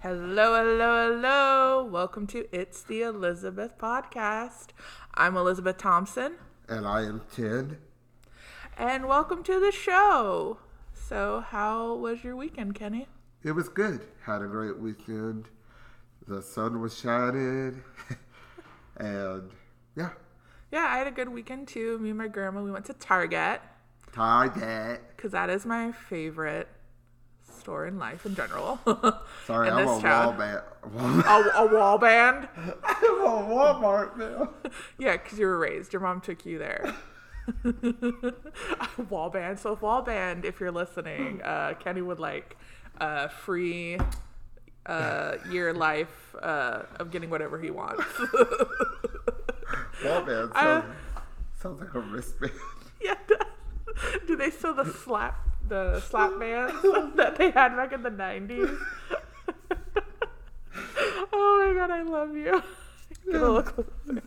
Hello, hello, hello. Welcome to It's the Elizabeth Podcast. I'm Elizabeth Thompson, And I am Ken. and welcome to the show. So, how was your weekend, Kenny? It was good. Had a great weekend. The sun was shining. and yeah, Yeah, I had a good weekend too. Me and my grandma, we went to Target Target. because that is my favorite store in life in general. Sorry, In I'm a town. Walmart. a, a wall band? I'm a Walmart now. Yeah, because you were raised. Your mom took you there. wall band. So, wall band, if you're listening, uh, Kenny would like uh, free uh, year life uh, of getting whatever he wants. Walmart I- sounds, sounds like a wristband. yeah. Does. Do they still the slap the slap bands that they had back in the nineties? oh my god, I love you. Get a look closer.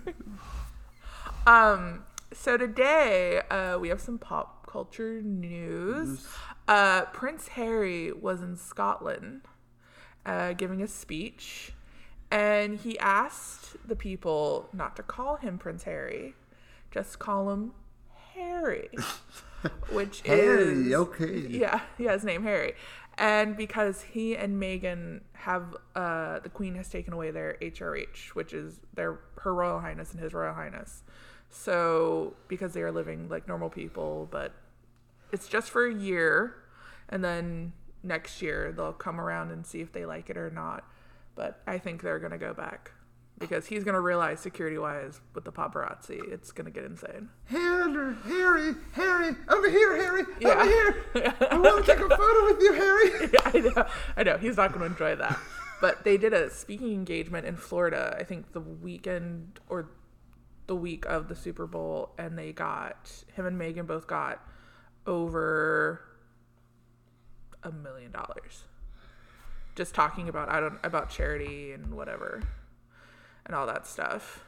Um. So today, uh, we have some pop culture news. Uh, Prince Harry was in Scotland, uh, giving a speech, and he asked the people not to call him Prince Harry, just call him Harry, which is okay. yeah, yeah, his name Harry. And because he and Meghan have uh the Queen has taken away their HRH, which is their her Royal Highness and His Royal Highness. So because they are living like normal people, but it's just for a year and then next year they'll come around and see if they like it or not. But I think they're gonna go back. Because he's gonna realize security wise with the paparazzi, it's gonna get insane. Harry, Harry, Harry, over here, Harry, Yeah. over here. I want to take a photo with you, Harry. I know, I know. He's not going to enjoy that. But they did a speaking engagement in Florida. I think the weekend or the week of the Super Bowl, and they got him and Meghan both got over a million dollars. Just talking about I don't about charity and whatever, and all that stuff.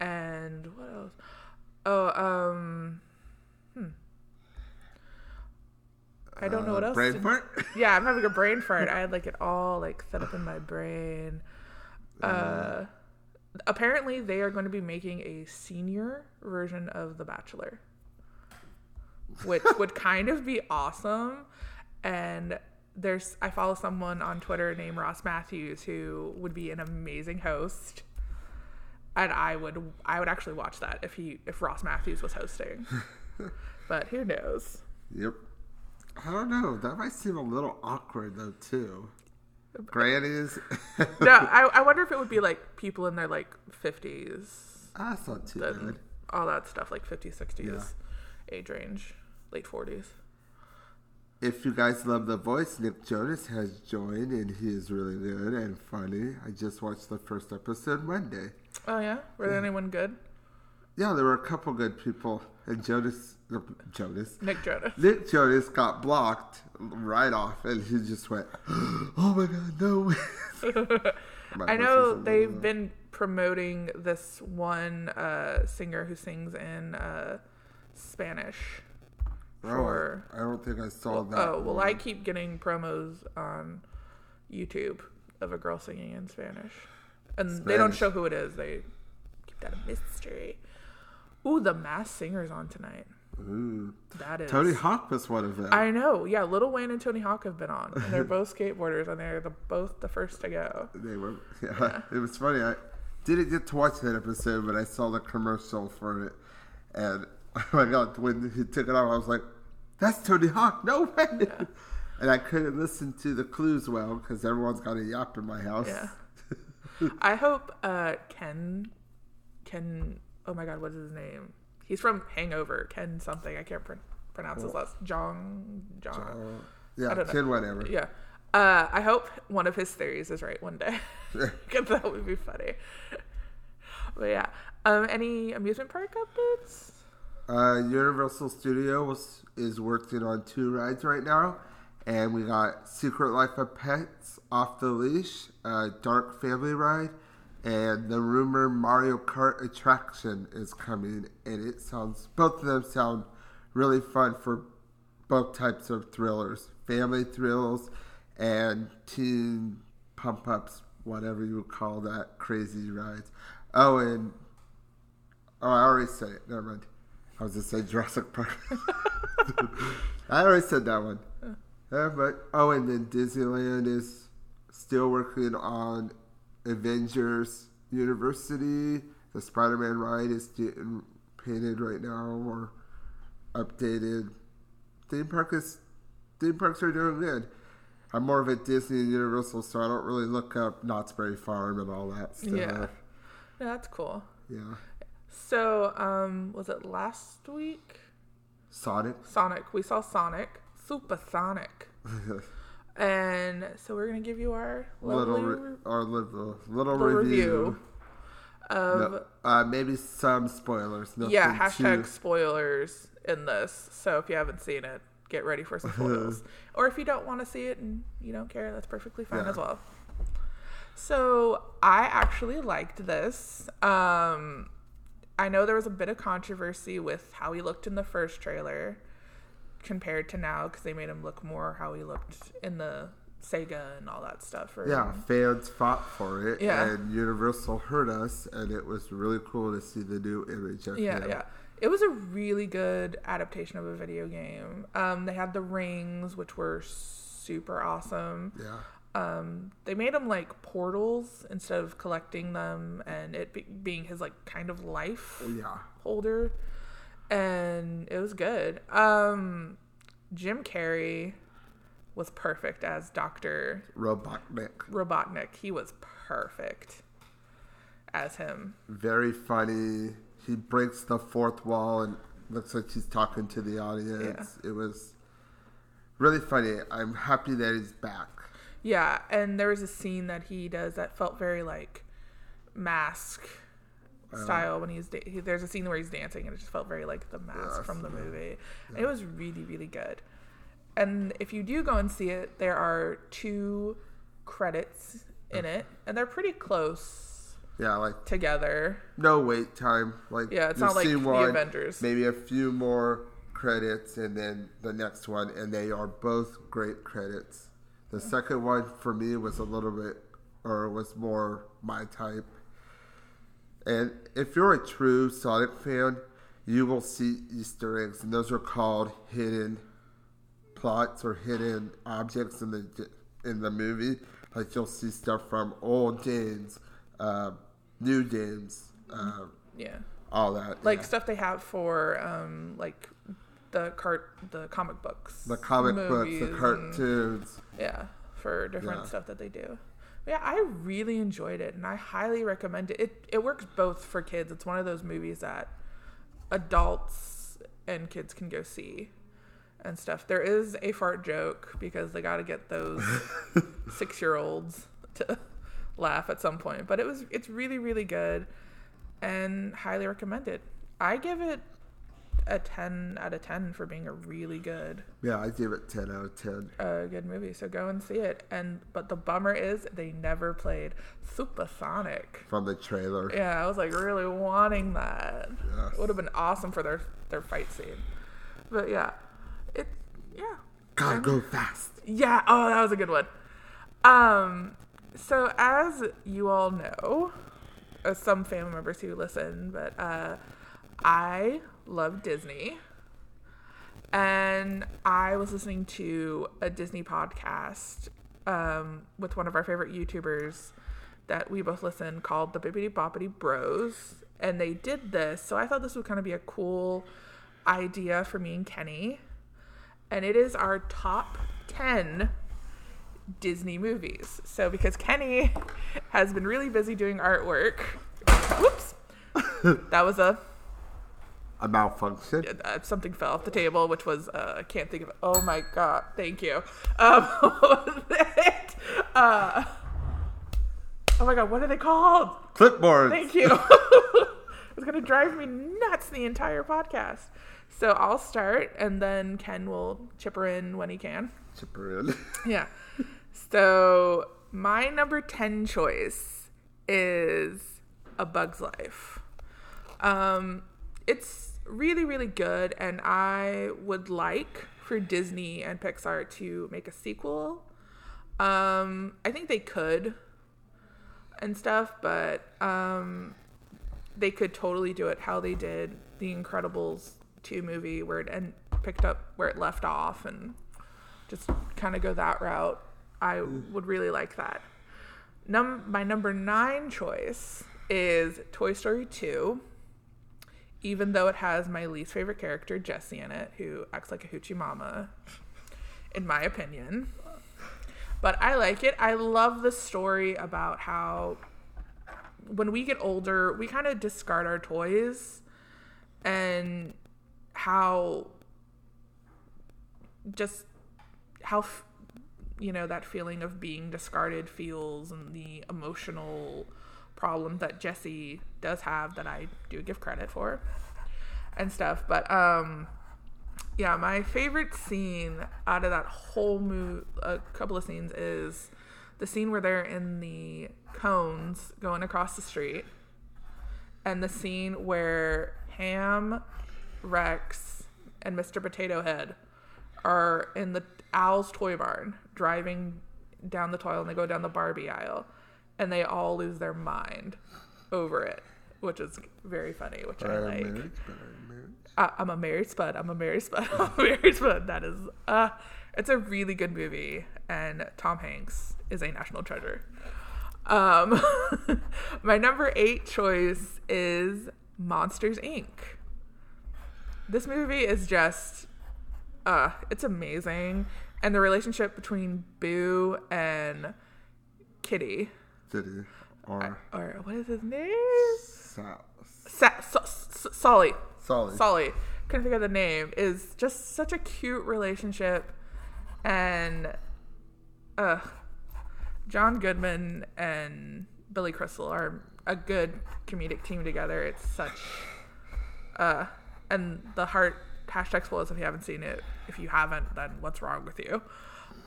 And what else? Oh, um, hmm. I don't know what Uh, else. Brain to- fart? yeah, I'm having a brain fart. I had like it all like set up in my brain. Uh, apparently, they are going to be making a senior version of The Bachelor, which would kind of be awesome. And there's, I follow someone on Twitter named Ross Mathews who would be an amazing host. And I would, I would actually watch that if he, if Ross Mathews was hosting. but who knows? Yep. I don't know. That might seem a little awkward though too. Grannies. no, I, I wonder if it would be like people in their like 50s, ah, That's not too and bad. all that stuff, like 50s, 60s Yeah. age range, late 40s. If you guys love the voice, Nick Jonas has joined and he is really good and funny. I just watched the first episode Monday. Oh, yeah? Were there anyone good? Yeah, there were a couple good people. And Jonas, Jonas, Nick Jonas. Nick Jonas got blocked right off, and he just went, "Oh my god, no!" I know they've been promoting this one uh, singer who sings in uh, Spanish. Oh, for- I don't think I saw that. Oh, well, one. I keep getting promos on YouTube of a girl singing in Spanish. And they don't show who it is, they keep that a mystery. Ooh, the Masked Singer's on tonight. Ooh. That is. Tony Hawk was one of them. I know. Yeah, Little Wayne and Tony Hawk have been on. And they're both skateboarders, and they're the, both the first to go. They were. Yeah, it was funny. I didn't get to watch that episode, but I saw the commercial for it, and oh my god, when he took it off, I was like, "That's Tony Hawk! No way!" And I couldn't listen to the clues well because everyone's got a yap in my house. Yeah. I hope uh, Ken, Ken, oh my god, what is his name? He's from Hangover. Ken something. I can't pr- pronounce his last. Jeong. Jeong. Yeah, kid, whatever. Yeah. Uh, I hope one of his theories is right one day. Because that would be funny. But yeah. Um, any amusement park updates? Uh, Universal Studios is working on two rides right now, and we got Secret Life of Pets off the leash, uh, Dark Family Ride, and the rumor Mario Kart attraction is coming, and it sounds both of them sound really fun for both types of thrillers, family thrills and teen pump ups, whatever you would call that, crazy rides. Oh, and oh, I already said it. Never mind. I was just saying Jurassic Park. I already said that one. Yeah, but oh, and then Disneyland is still working on Avengers University. The Spider-Man ride is getting painted right now or updated. Theme park is theme parks are doing good. I'm more of a Disney and Universal, so I don't really look up Knott's Berry Farm and all that stuff. Yeah. Yeah, that's cool. Yeah. So, um, was it last week? Sonic. Sonic. We saw Sonic. Supersonic. and so we're gonna give you our little, re- our little, little, little review. review of No, uh, maybe some spoilers. Yeah hashtag too- spoilers in this. So if you haven't seen it, get ready for some spoilers. or if you don't want to see it and you don't care, that's perfectly fine Yeah. as well. So I actually liked this. Um, I know there was a bit of controversy with how he looked in the first trailer compared to now because they made him look more how he looked in the Sega and all that stuff. Yeah, fans fought for it, Yeah. and Universal heard us, and it was really cool to see the new image of Yeah, him. yeah. It was a really good adaptation of a video game. Um, they had the rings, which were super awesome. Yeah. Um, they made them like portals instead of collecting them, and it be- being his like kind of life Yeah. holder, and it was good. Um, Jim Carrey was perfect as Doctor Robotnik. Robotnik. He was perfect as him. Very funny. He breaks the fourth wall and looks like he's talking to the audience. It was really funny. I'm happy that he's back. Yeah, and there was a scene that he does that felt very like mask Uh-huh. style when he's da- he, there's a scene where he's dancing and it just felt very like the mask from the yeah. movie. And it was really really good. And if you do go and see it, there are two credits in it, and they're pretty close Yeah, like together. no wait time. Like Yeah, it's not like see the one, Avengers. Maybe a few more credits, and then the next one, and they are both great credits. The mm. second one for me was a little bit, or was more my type. And if you're a true Sonic fan, you will see Easter eggs, and those are called hidden plots or hidden objects in the in the movie. Like you'll see stuff from old games, uh, new games, uh, Yeah. all that. Like yeah. stuff they have for um like the cart the comic books. the comic books, the and- cartoons. Yeah, for different Yeah. stuff that they do. Yeah, I really enjoyed it, and I highly recommend it. It it works both for kids. It's one of those movies that adults and kids can go see and stuff. There is a fart joke because they got to get those six year olds to laugh at some point. But it was it's really really good, and highly recommended. I give it a ten out of ten for being a really good Yeah, I give it ten out of ten. a good movie, so go and see it. And but the bummer is they never played Supersonic. From the trailer. Yeah, I was like really wanting that. Yes. It would have been awesome for their their fight scene. But yeah, it yeah Gotta go fast. yeah. Oh, that was a good one. Um, so as you all know, uh, some family members who listen, but uh, I love Disney, and I was listening to a Disney podcast um, with one of our favorite YouTubers that we both listen called the Bibbidi Boppity Bros, and they did this. So I thought this would kind of be a cool idea for me and Kenny. And it is our top 10 Disney movies. So, because Kenny has been really busy doing artwork, whoops, that was a A malfunction. uh, something fell off the table, which was uh, I can't think of. it. Oh my god, thank you. Um, what was it? Uh, oh my god, what are they called? Clipboard. Thank you. it's gonna drive me nuts the entire podcast. So I'll start, and then Ken will chipper in when he can. Chipper in. Yeah. So my number 10 choice is A Bug's Life. Um, it's really, really good, and I would like for Disney and Pixar to make a sequel. Um, I think they could and stuff, but um, they could totally do it how they did the Incredibles 2 movie where it and picked up where it left off and just kind of go that route. I would really like that. Num- my number nine choice is Toy Story 2, even though it has my least favorite character, Jesse, in it, who acts like a hoochie mama, in my opinion. But I like it. I love the story about how when we get older, we kind of discard our toys and how just how you know that feeling of being discarded feels and the emotional problem that Jesse does have that I do give credit for and stuff but um yeah my favorite scene out of that whole movie a couple of scenes is the scene where they're in the cones going across the street and the scene where Hamm, Rex, and Mr. Potato Head are in the Al's toy barn driving down the toilet and they go down the Barbie aisle and they all lose their mind over it, which is very funny, which I I'm like. married. Uh, I'm a married spud. I'm a married spud. I'm a married spud. That is, uh, it's a really good movie, and Tom Hanks is a national treasure. Um, my number eight choice is Monsters Inc. This movie is just, uh, it's amazing, and the relationship between Boo and Kitty, Or or what is his name? Sa- Sa- Sa- Sa- Sulley. Sulley. Sulley, couldn't think of the name, is just such a cute relationship. And uh John Goodman and Billy Crystal are a good comedic team together. It's such uh and the heart hashtag spoilers if you haven't seen it. If you haven't, then what's wrong with you?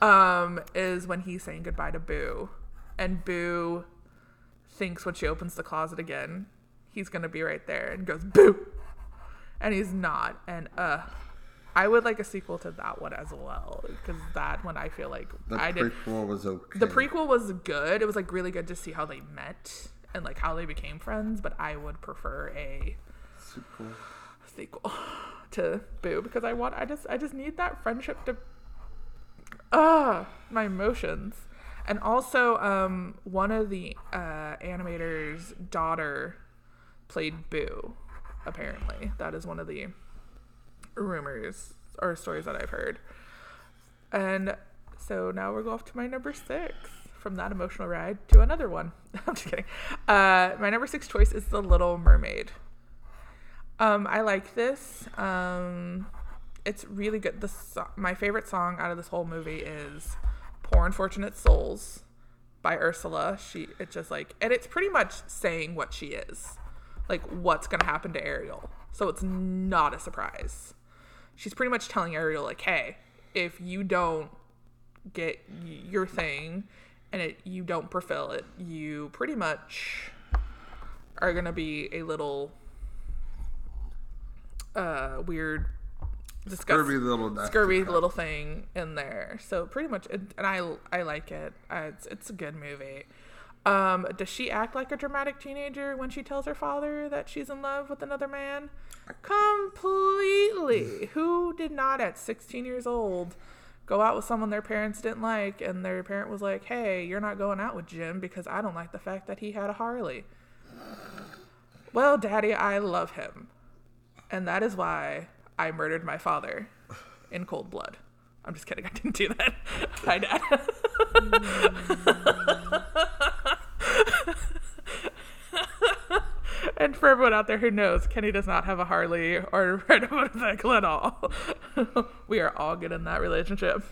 Um, is when he's saying goodbye to Boo. And Boo thinks when she opens the closet again, he's gonna be right there and goes Boo and he's not. And uh, I would like a sequel to that one as well because that one I feel like The I did. prequel was okay. The prequel was good. It was like really good to see how they met and like how they became friends. But I would prefer a sequel. sequel to Boo because I want. I just. I just need that friendship to. Ah, my emotions. And also, um, one of the uh, animators' daughter played Boo. Apparently, that is one of the rumors or stories that I've heard. And so now we'll go off to my number six from that emotional ride to another one. I'm just kidding. Uh, my number six choice is The Little Mermaid. Um, I like this. Um, it's really good. The so- my favorite song out of this whole movie is "Poor Unfortunate Souls" by Ursula. She it's just like, and it's pretty much saying what she is, like what's gonna happen to Ariel. So it's not a surprise. She's pretty much telling Ariel like, "Hey, if you don't get your thing and it you don't fulfill it, you pretty much are gonna be a little uh weird disgusting Scurvy little scurvy little thing in there. So pretty much, it, and I I like it. Uh, it's it's a good movie. Um, does she act like a dramatic teenager when she tells her father that she's in love with another man? Completely. Who did not at 16 years old go out with someone their parents didn't like, and their parent was like, "Hey, you're not going out with Jim because I don't like the fact that he had a Harley." Well, Daddy, I love him. And that is why I murdered my father in cold blood. I'm just kidding. I didn't do that. Hi, Dad. and for everyone out there who knows, Kenny does not have a Harley or ride a motorcycle at all. we are all good in that relationship.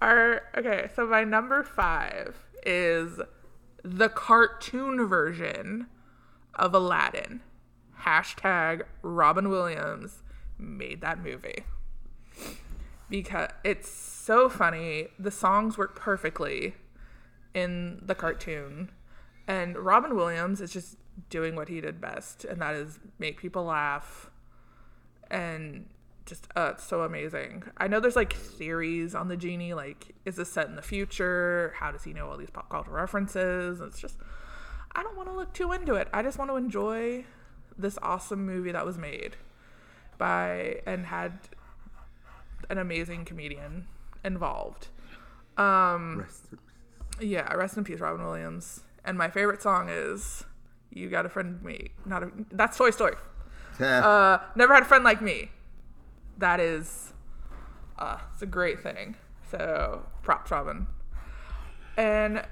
Our okay, so my number five is the cartoon version of Aladdin. Hashtag Robin Williams made that movie. Because it's so funny. The songs work perfectly in the cartoon. And Robin Williams is just doing what he did best, and that is make people laugh and just uh, it's so amazing. I know there's like theories on the genie, like is this set in the future? How does he know all these pop culture references? It's just I don't want to look too into it. I just want to enjoy this awesome movie that was made by and had an amazing comedian involved. Um, Rest in peace. yeah, rest in peace, Robin Williams. And my favorite song is "You Got a Friend Me." Not a, that's Toy Story. Uh, never had a friend like me. That is, uh, it's a great thing. So props, Robin. And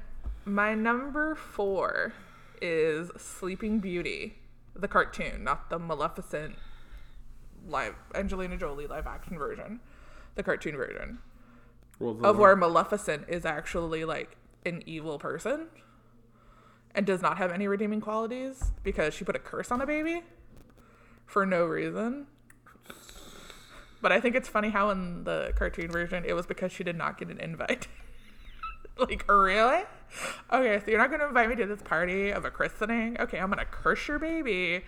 my number four is Sleeping Beauty, the cartoon, not the Maleficent live Angelina Jolie live action version, the cartoon version Well, of where Maleficent is actually like an evil person and does not have any redeeming qualities because she put a curse on a baby for no reason. But I think it's funny how in the cartoon version it was because she did not get an invite. like, really? Okay, so you're not going to invite me to this party of a christening? Okay, I'm going to curse your baby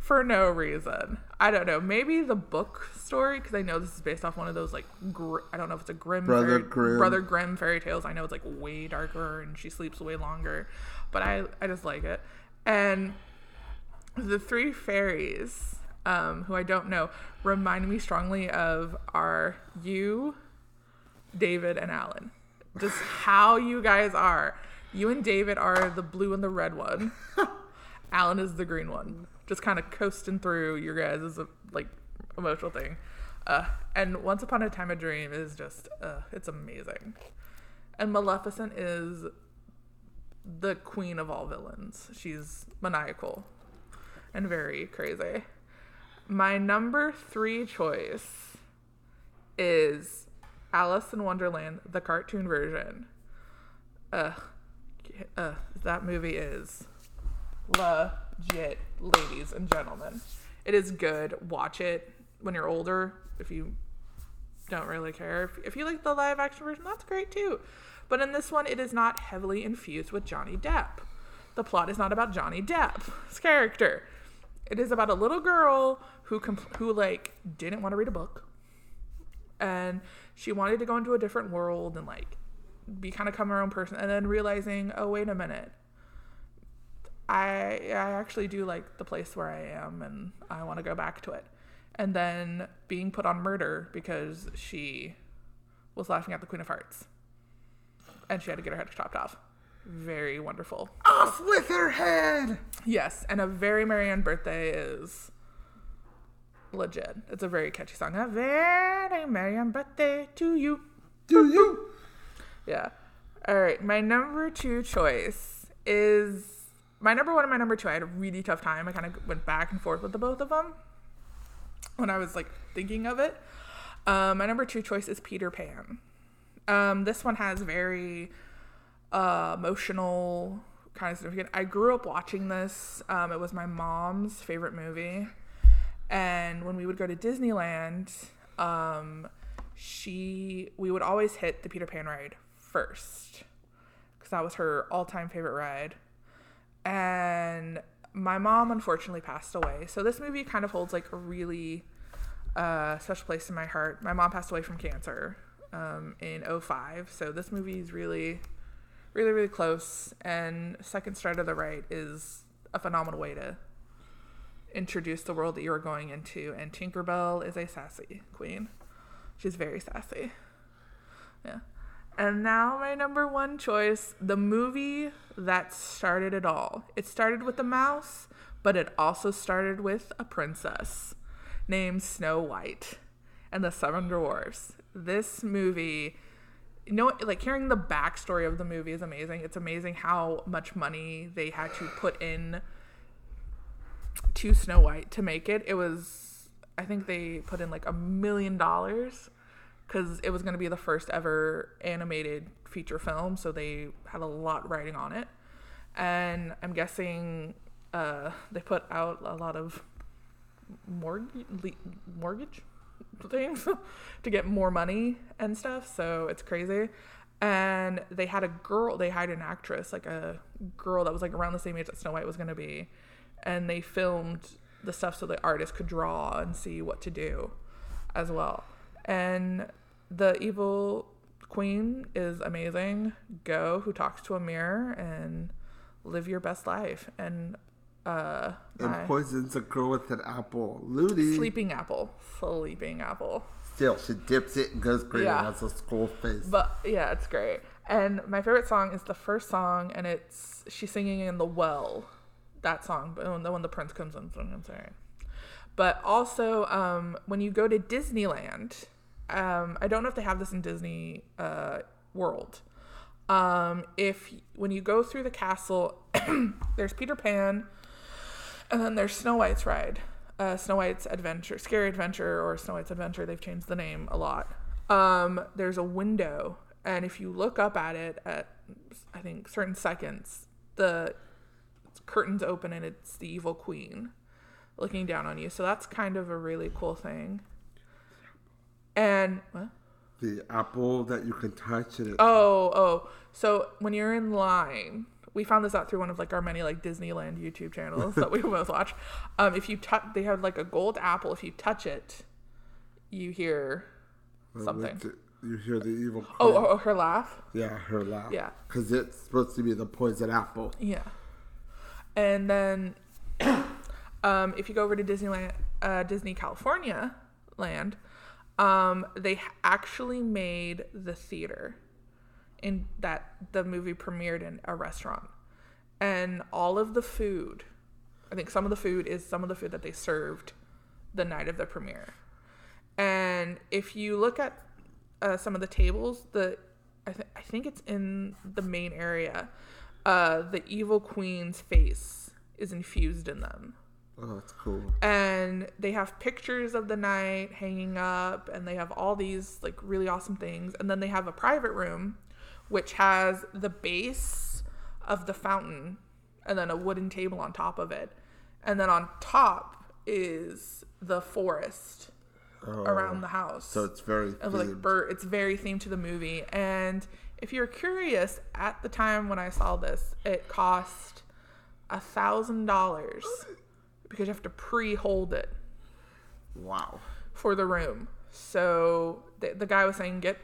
for no reason. I don't know. Maybe the book story, because I know this is based off one of those, like, gr- I don't know if it's a Grimm Brother fairy- Grimm. Brother Grimm fairy tales. I know it's like way darker and she sleeps way longer, but I, I just like it. And the three fairies, um, who I don't know, remind me strongly of are you, David, and Alan. Just how you guys are. You and David are the blue and the red one. Alan is the green one. Just kind of coasting through your guys' is a like emotional thing. Uh, and Once Upon a Time a Dream is just, uh, it's amazing. And Maleficent is the queen of all villains. She's maniacal and very crazy. My number three choice is Alice in Wonderland, the cartoon version. Ugh. uh, that movie is legit, ladies and gentlemen. It is good. Watch it when you're older. If you don't really care, if, if you like the live action version, that's great too. But in this one, it is not heavily infused with Johnny Depp. The plot is not about Johnny Depp's character. It is about a little girl who compl- who like didn't want to read a book, and she wanted to go into a different world and like be kind of come her own person, and then realizing, oh wait a minute, I I actually do like the place where I am, and I want to go back to it, and then being put on murder because she was laughing at the Queen of Hearts, and she had to get her head chopped off. Very wonderful. Off with her head. Yes, and a very Marianne birthday is legit. It's a very catchy song. A very Marianne birthday to you. Do you? Yeah. All right. My number two choice is my number one and my number two. I had a really tough time. I kind of went back and forth with the both of them when I was like thinking of it. Um, my number two choice is Peter Pan. Um, this one has very uh, emotional kind of significant. I grew up watching this. Um, it was my mom's favorite movie, and when we would go to Disneyland, um, she we would always hit the Peter Pan ride first because that was her all-time favorite ride. And my mom unfortunately passed away, so this movie kind of holds like a really uh, special place in my heart. My mom passed away from cancer um, in 05, so this movie is really really really close and second stride of the right is a phenomenal way to introduce the world that you're going into and tinkerbell is a sassy queen. She's very sassy. Yeah. And now my number one choice the movie that started it all. It started with a mouse but it also started with a princess named snow white and the seven dwarfs. This movie you know, like hearing the backstory of the movie is amazing. It's amazing how much money they had to put in to Snow White to make it. It was, I think they put in like a million dollars because it was going to be the first ever animated feature film. So they had a lot writing on it. And I'm guessing uh, they put out a lot of mortgage, mortgage things to get more money and stuff. So it's crazy. And they had a girl, they hired an actress, like a girl that was like around the same age that Snow White was going to be. And they filmed the stuff so the artist could draw and see what to do. as well. And the evil queen is amazing. Go who talks to a mirror and live your best life. And uh And poisons a girl with an apple. Loony. sleeping apple. Sleeping apple. Still, she dips it and goes green Yeah. and has a skull face. But yeah, it's great. And my favorite song is the first song, and it's she's singing in the well. That song, but when the when the prince comes in, I'm sorry. But also, um, when you go to Disneyland, um, I don't know if they have this in Disney uh, World. Um, if when you go through the castle, there's Peter Pan, and then there's Snow White's ride, uh, Snow White's Adventure, Scary Adventure, or Snow White's Adventure. They've changed the name a lot. Um, there's a window, and if you look up at it at, I think certain seconds, the curtains open and it's the evil queen looking down on you. So that's kind of a really cool thing. And what? the apple that you can touch and it. Oh, oh. So when you're in line, we found this out through one of like our many like Disneyland YouTube channels that we both watch. Um, if you touch, they have like a gold apple. If you touch it, you hear something. the- you hear the evil. Oh, queen. oh, oh, her laugh. yeah, her laugh. Yeah. because it's supposed to be the poison apple. Yeah. And then, um, if you go over to Disneyland, uh, Disney California land, um, they actually made the theater in that the movie premiered in a restaurant, and all of the food, I think some of the food is some of the food that they served the night of the premiere. And if you look at uh, some of the tables, the I, th- I think it's in the main area. Uh, the evil queen's face is infused in them, Oh, that's cool. and they have pictures of the night hanging up, and they have all these like really awesome things. And then they have a private room, which has the base of the fountain, and then a wooden table on top of it, and then on top is the forest Oh, around the house So it's very of like themed. bird. It's very themed to the movie. And if you're curious, at the time when I saw this, it cost a thousand dollars because you have to pre-hold it Wow. for the room. So the, the guy was saying, get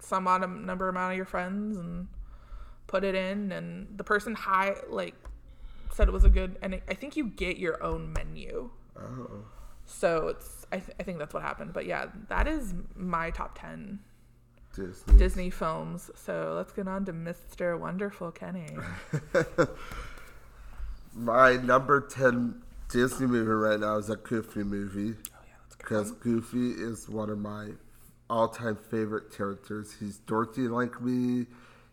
some odd number amount of your friends and put it in. And the person high like said it was a good. And I think you get your own menu. Oh, So it's I, th- I think that's what happened. But yeah, that is my top ten Disney. Disney films. So let's get on to Mr. Wonderful Kenny. My number ten Disney movie right now is a Goofy movie Oh yeah, because Goofy is one of my all-time favorite characters. He's dorky like me.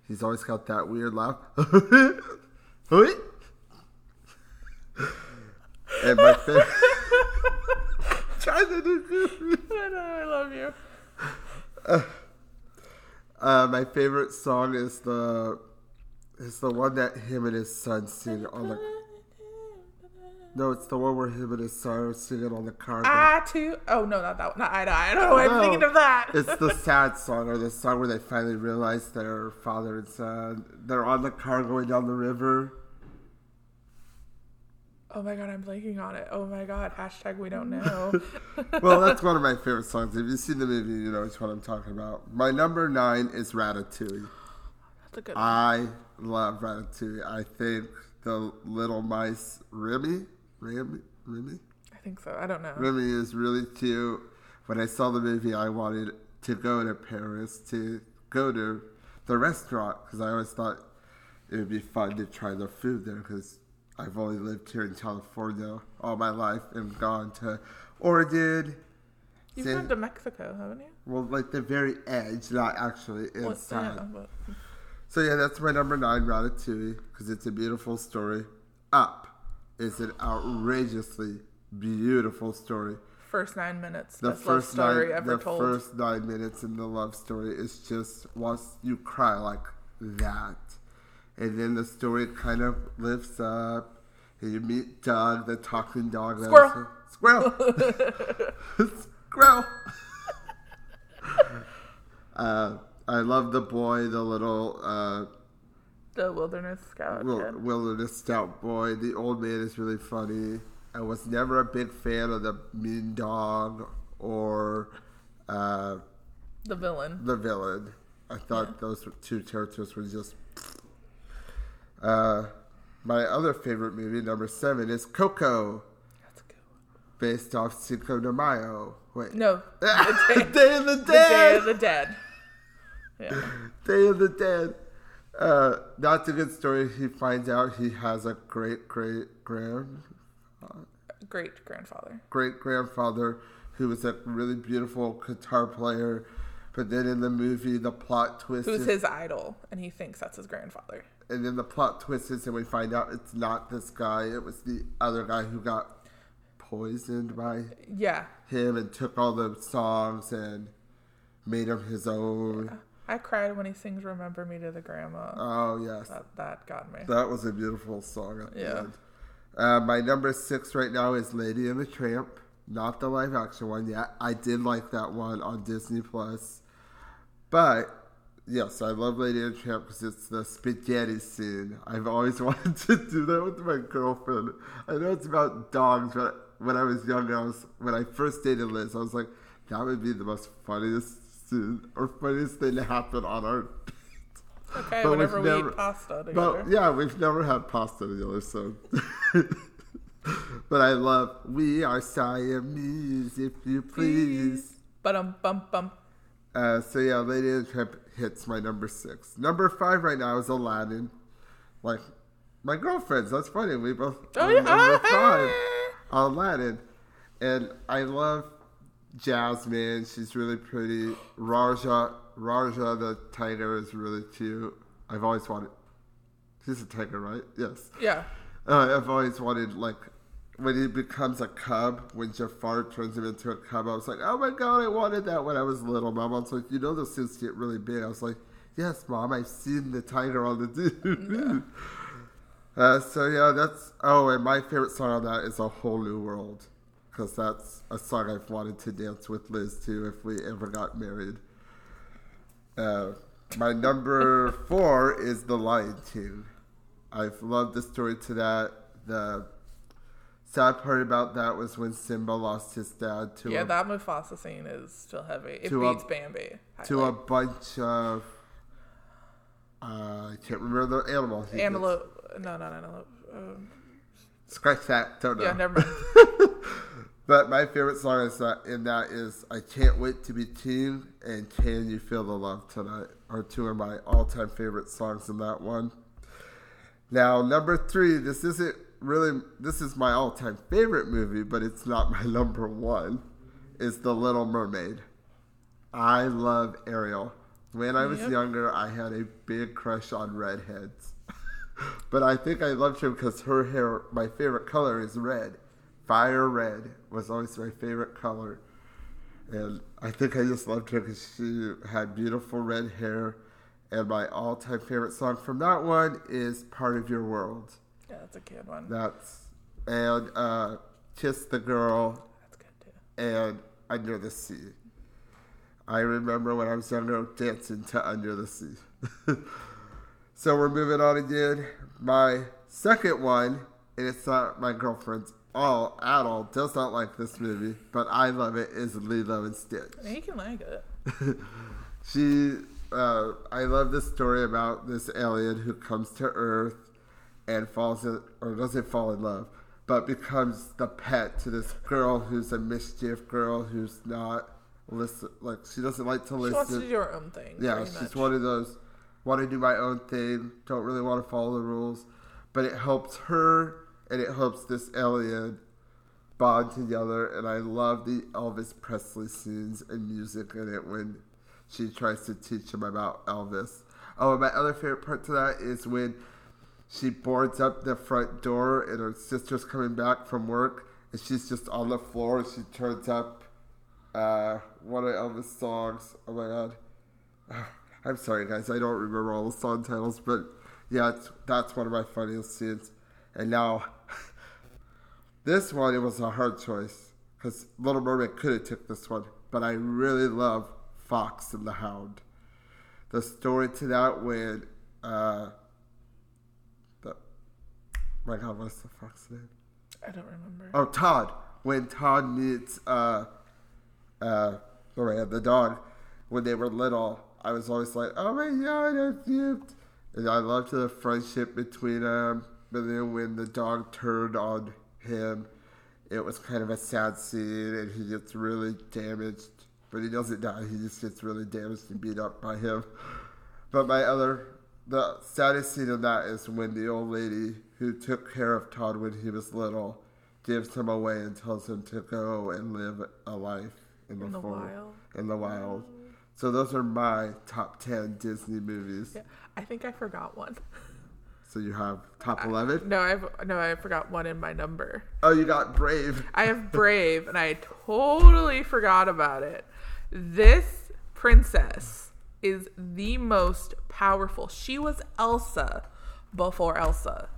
He's always got that weird laugh. And my favorite. Trying to do Goofy. I know, I love you. Uh, Uh, my favorite song is the is the one that him and his son sing on the. No, it's the one where him and his son are singing on the car. Ah, I too. Oh no, not that one. Not I. I don't know. why I'm thinking of that. It's the sad song or the song where they finally realize their father and son. They're on the car going down the river. Oh my god, I'm blanking on it. Oh my god. Hashtag we don't know. Well, that's one of my favorite songs. If you've seen the movie, you know which one I'm talking about. My number nine is Ratatouille. That's a good one. I love Ratatouille. I think the little mice, Remy, Remy, Remy, I think so. I don't know. Remy is really cute. When I saw the movie, I wanted to go to Paris to go to the restaurant because I always thought it would be fun to try the food there because I've only lived here in California all my life and gone to Oregon. You've been to Mexico, haven't you? well, like the very edge, not actually Well, inside. yeah, So yeah, that's my number nine, Ratatouille, because it's a beautiful story. Up is an outrageously beautiful story. first nine minutes. The first story nine, ever the told. first nine minutes in the love story is just once you cry like that, and then the story kind of lifts up. And you meet Dug, the talking dog. Squirrel. Squirrel. Squirrel. uh, I love the boy, the little. Uh, The Wilderness Scout Wil- Wilderness scout Boy. The old man is really funny. I was never a big fan of the mean dog or uh, The villain. the villain. I thought those two characters were just. Uh, my other favorite movie, number seven, is Coco, That's a good one. based off Cinco de Mayo. Wait. No. Day, Day, of the the Day of the Dead. Yeah. Day of the Dead. Uh, that's a good story. He finds out he has a great great grand Great grandfather. great grandfather who was a really beautiful guitar player. But then in the movie, the plot twist Who's is- his idol, and he thinks that's his grandfather. And then the plot twists and we find out it's not this guy. It was the other guy who got poisoned by Yeah. him and took all the songs and made them his own. I cried when he sings "Remember Me" to the grandma. Oh yes, that that got me. that was a beautiful song at the Yeah. end. Uh, my number six right now is Lady and the Tramp, not the live action one yet. I did like that one on Disney Plus, but yes, I love Lady and Tramp because it's the spaghetti scene. I've always wanted to do that with my girlfriend. I know it's about dogs, but when I was younger, I was when I first dated Liz, I was like, that would be the most funniest scene or funniest thing to happen on our. Okay, But whenever we never- eat pasta together. But yeah, we've never had pasta together, so. but I love we are Siamese, if you please. But um bum bum. Uh, so yeah, Lady and Tramp hits my number six. Number five right now is Aladdin. Like my girlfriends. That's funny. We both Oh yeah. number five. Aladdin, and I love Jasmine. She's really pretty. Rajah, Rajah the tiger is really cute. I've always wanted. She's a tiger, right? Yes. Yeah. Uh, I've always wanted like when he becomes a cub. When Jafar turns him into a cub, I was like, oh my god, I wanted that when I was little. My mom's like, you know, those things get really big. I was like, yes, mom, I've seen the tiger on the dude. Uh, so yeah, that's oh, and my favorite song on that is "A Whole New World" because that's a song I've wanted to dance with Liz to if we ever got married. Uh, my number four is "The Lion King." I've loved the story to that. The sad part about that was when Simba lost his dad to Yeah, a that Mufasa scene is still heavy. It To a- beats Bambi. to a bunch of uh, I can't remember the animal. gets. antelope. No, not antelope. Um, Scratch that. Don't know. yeah, never mind. But my favorite song is that in that is I can't wait to be king and can you feel the love tonight are two of my all time favorite songs in that one. Now number three, this isn't really this is my all time favorite movie, but it's not my number one. Is The Little Mermaid. I love Ariel. When I was Yep. younger, I had a big crush on redheads. but I think I loved her because her hair, my favorite color is red. Fire red was always my favorite color. And I think I just loved her because she had beautiful red hair. And my all time favorite song from that one is Part of Your World. Yeah, that's a good one. That's, and uh, Kiss the Girl That's good too. and Under the Sea. I remember when I was younger dancing to Under the Sea. so we're moving on again. My second one, and it's not my girlfriend's all at all, does not like this movie, but I love it, is Lilo and Stitch. You can like it. She, uh, I love this story about this alien who comes to Earth and falls in, or doesn't fall in love, but becomes the pet to this girl who's a mischief girl who's not listen, like she doesn't like to listen. She wants to do her own thing. yeah, she's much. one of those want to do my own thing, don't really want to follow the rules, but it helps her and it helps this alien bond together. And I love the Elvis Presley scenes and music in it when she tries to teach him about Elvis. Oh, and my other favorite part to that is when she boards up the front door and her sister's coming back from work and she's just on the floor she turns up uh, one of Elvis' songs. Oh my god. I'm sorry, guys. I don't remember all the song titles, but yeah, that's one of my funniest scenes. And now, this one, it was a hard choice because Little Mermaid could have took this one, but I really love Fox and the Hound. The story to that when, uh, my God, what's the fox name? I don't remember. Oh, Tod. When Tod meets uh, uh, Miranda, the dog, when they were little, I was always like, oh my god, that's cute. And I loved the friendship between them. But then when the dog turned on him, it was kind of a sad scene, and he gets really damaged. But he doesn't die, he just gets really damaged and beat up by him. But my other, the saddest scene in that is when the old lady who took care of Tod when he was little gives him away and tells him to go and live a life in the, In the for- wild. In the wild. Mm. So those are my top ten Disney movies. Yeah, I think I forgot one. So you have top eleven. No, I've no, I forgot one in my number. Oh, you got Brave. I have Brave, and I totally forgot about it. This princess is the most powerful. She was Elsa before Elsa.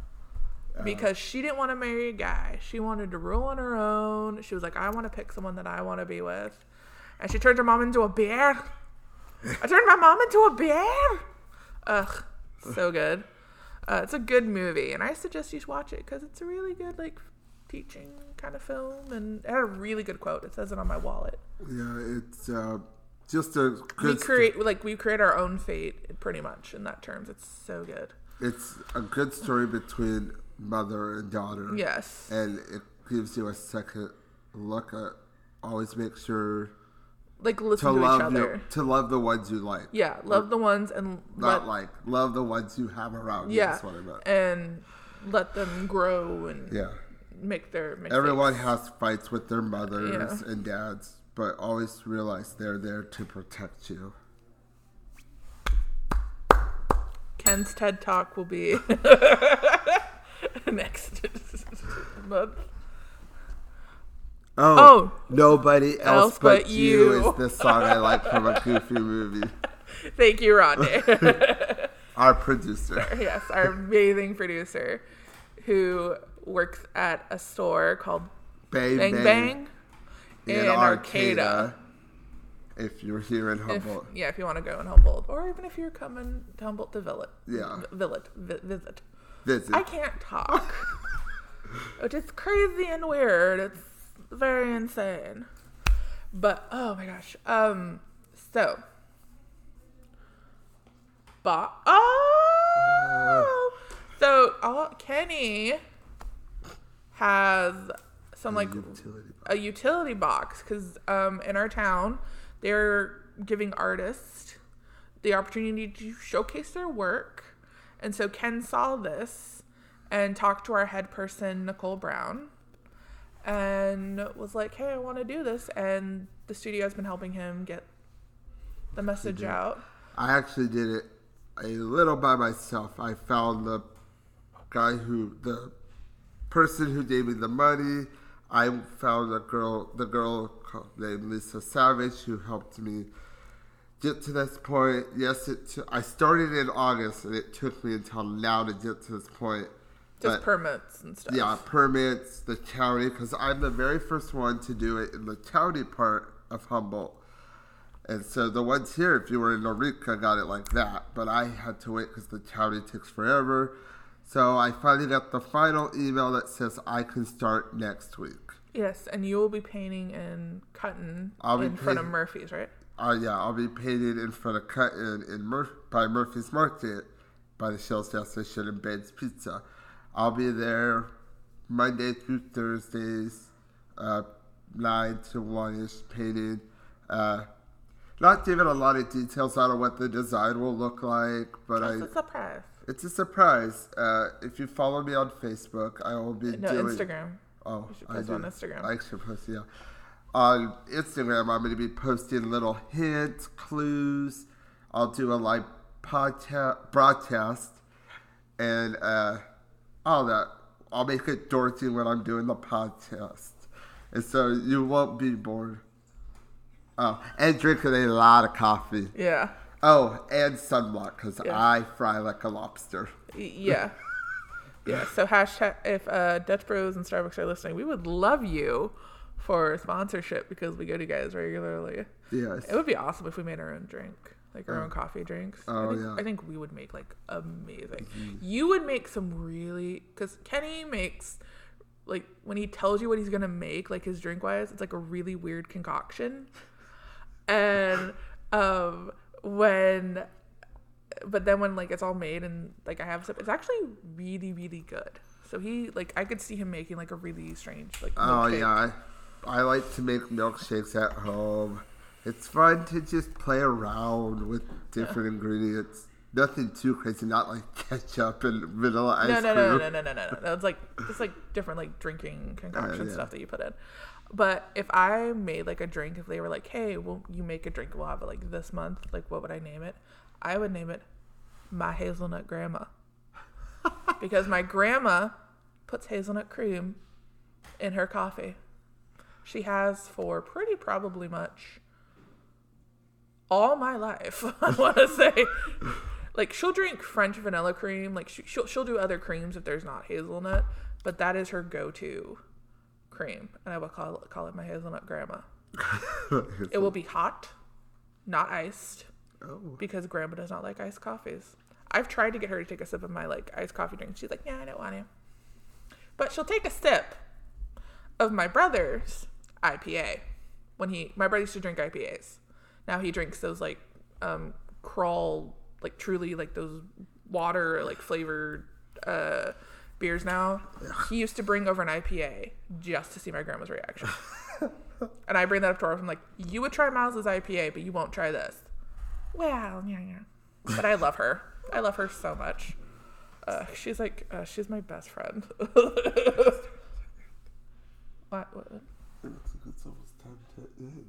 Because she didn't want to marry a guy. She wanted to rule on her own. She was like, I want to pick someone that I want to be with. And she turned her mom into a bear. I turned my mom into a bear. Ugh, so good. Uh, it's a good movie, and I suggest you watch it because it's a really good, like, teaching kind of film, and it had a really good quote. It says it on my wallet. Yeah, it's uh, just a We create, like, we create our own fate, pretty much in that terms. It's so good. it's a good story between mother and daughter. Yes. and it gives you a second look at. Always make sure Like, listen to to, each love other. your, to love the ones you like. Yeah, love the ones and Not let, like love the ones you have around yeah, That's what I meant. and let them grow and Yeah. make their mistakes. Everyone has fights with their mothers Yeah. and dads, but always realize they're there to protect you. Ken's TED Talk will be next month. Oh, Oh. nobody else, Else but, but you. you. is the song I like from a Goofy movie. Thank you, Rondé. Our producer. yes, our amazing producer who works at a store called Bang Bang Bang, Bang in in Arcata. Arcata. If you're here in If, Humboldt. yeah, if you want to go in Humboldt, or even if you're coming to Humboldt to visit. Yeah. V- Visit. Vi- visit. Visit. I can't talk. Which is crazy and weird. It's very insane. But oh my gosh. Um so Bo- oh so all Kenny has some like Utility a utility box because um, in our town they're giving artists the opportunity to showcase their work and so ken saw this and talked to our head person nicole brown and was like hey i want to do this and the studio has been helping him get the message out I actually did it a little by myself. I found the guy who, the person who gave me the money. I found a girl, the girl named Lisa Savage, who helped me get to this point. Yes, it. T- I started in August, and it took me until now to get to this point. just But- permits and stuff yeah, permits, the county, because I'm the very first one to do it in the county part of Humboldt. And so the ones here, if you were in Eureka, got it like that. But I had to wait because the county takes forever. So I finally got the final email that says I can start next week. Yes and you will be painting and cutting I'll in front of murphy's right Uh, yeah, I'll be painted in front of cut in, in Mur- by Murphy's Market by the Shell gas station and Ben's Pizza. I'll be there Monday through Thursdays, uh, nine to one ish painting. Uh, not giving a lot of details on what the design will look like, but I it's a surprise it's a surprise. Uh, if you follow me on Facebook, I will be no doing instagram Oh, should I do. on Instagram. I should post, yeah. On Instagram, I'm going to be posting little hints, clues. I'll do a live podcast broadcast, and uh, all that. I'll make it Dorothy when I'm doing the podcast, and so you won't be bored. Oh, and drinking a lot of coffee. yeah Oh, and sunblock because Yeah. I fry like a lobster. Yeah. Yeah. So hashtag if uh, Dutch Bros and Starbucks are listening, we would love you for sponsorship because we go to you guys regularly. Yes. It would be awesome if we made our own drink, like our own coffee drinks. I Oh, think, yeah. Mm-hmm. I think we would make like amazing. You would make some really because Kenny makes like when he tells you what he's gonna make, like his drink wise, it's like a really weird concoction. and um when but then when like it's all made and like I have some it's actually really really good. So he like I could see him making like a really strange like Oh milkshake. yeah, I, I like to make milkshakes at home. It's fun to just play around with different ingredients. Nothing too crazy, not like ketchup and vanilla ice No, no, cream. no, no, no, no, no, no. That's like just like different like drinking oh, concoction yeah. stuff that you put in. But if I made like a drink, if they were like, "Hey, well, you make a drink, we'll have it like this month," like what would I name it? I would name it my hazelnut grandma, because my grandma puts hazelnut cream in her coffee. She has for pretty probably much all my life. I want to say, like she'll drink French vanilla cream. Like she, she'll she'll do other creams if there's not hazelnut, but that is her go-to cream, and I will call it, call it my hazelnut grandma. It will be hot, not iced, oh. because grandma does not like iced coffees. I've tried to get her to take a sip of my like iced coffee drink. She's like, "Yeah, I don't want to," but she'll take a sip of my brother's IPA when he my brother used to drink IPAs. Now he drinks those like um crawl like truly like those water like flavored uh beers now. He used to bring over an IPA just to see my grandma's reaction. and I bring that up to her. I'm like, you would try Miles's IPA, but you won't try this. Well, yeah, yeah. But I love her. I love her so much. Uh, she's like, uh, she's my best friend. what, what? It's, it's almost time to end.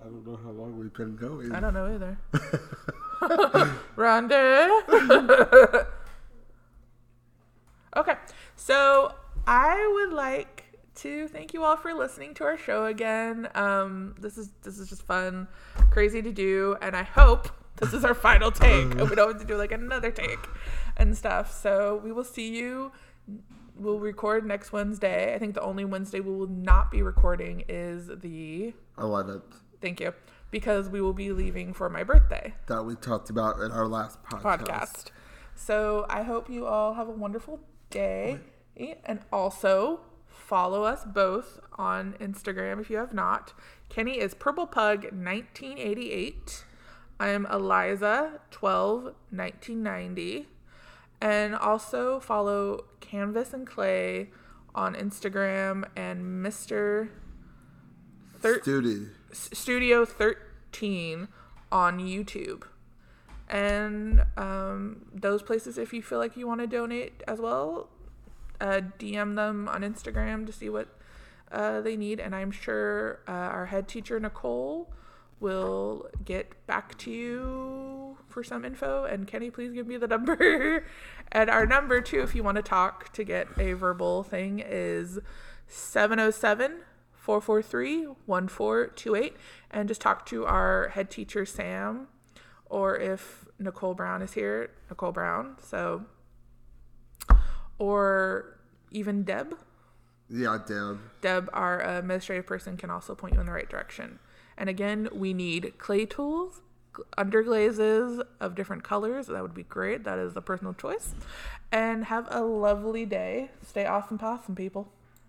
I don't know how long we've been going. I don't know either. Rhonda. okay, so I would like to thank you all for listening to our show again. Um, this is this is just fun, crazy to do, and I hope this is our final take. and we don't have to do like another take and stuff. So we will see you. We'll record next Wednesday. I think the only Wednesday we will not be recording is the 11th Thank you. Because we will be leaving for my birthday that we talked about in our last podcast. podcast. So I hope you all have a wonderful day. And also follow us both on Instagram if you have not. Kenny is Purple Pug 1988. I am Eliza 12 1990. And also follow Canvas and Clay on Instagram and Mr. Thir- Studio. Studio 13 on YouTube. And um, those places, if you feel like you want to donate as well, uh, DM them on Instagram to see what uh, they need. And I'm sure uh, our head teacher, Nicole, will get back to you for some info. And Kenny, please give me the number. and our number, too, if you want to talk to get a verbal thing, is 707- 443 1428 and just talk to our head teacher Sam or if Nicole Brown is here, Nicole Brown. So or even Deb. Yeah, Deb. Deb, our administrative person, can also point you in the right direction. And again, we need clay tools, underglazes of different colors. That would be great. That is a personal choice. And have a lovely day. Stay awesome, possum, people.